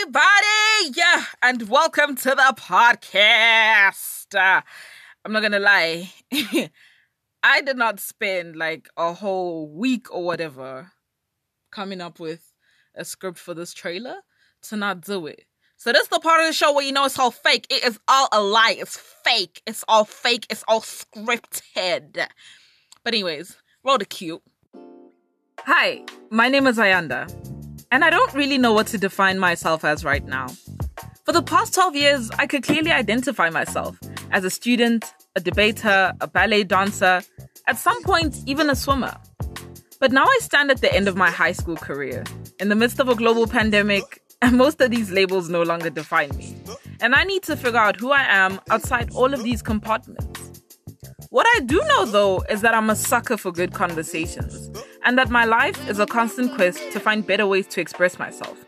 everybody, yeah, and welcome to the podcast. Uh, I'm not gonna lie, I did not spend like a whole week or whatever coming up with a script for this trailer to not do it. So this is the part of the show where you know it's all fake. It is all a lie. It's fake. It's all fake. It's all scripted. But anyways, roll the cue. Hi, my name is Ayanda, and I don't really know what to define myself as right now. For the past 12 years, I could clearly identify myself as a student, a debater, a ballet dancer, at some point, even a swimmer. But now I stand at the end of my high school career, in the midst of a global pandemic, and most of these labels no longer define me. And I need to figure out who I am outside all of these compartments. What I do know, though, is that I'm a sucker for good conversations, and that my life is a constant quest to find better ways to express myself.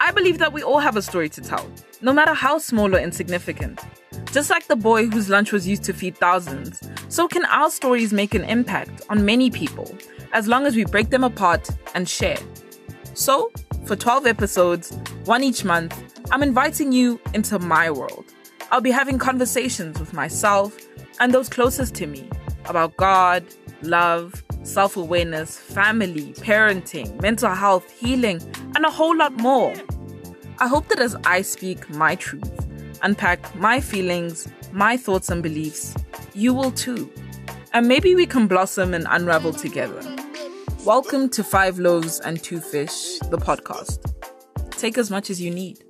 I believe that we all have a story to tell, no matter how small or insignificant. Just like the boy whose lunch was used to feed thousands, so can our stories make an impact on many people, as long as we break them apart and share. So, for 12 episodes, one each month, I'm inviting you into my world. I'll be having conversations with myself and those closest to me about God, love, self awareness, family, parenting, mental health, healing, and a whole lot more. I hope that as I speak my truth, unpack my feelings, my thoughts and beliefs, you will too. And maybe we can blossom and unravel together. Welcome to Five Loaves and Two Fish, the podcast. Take as much as you need.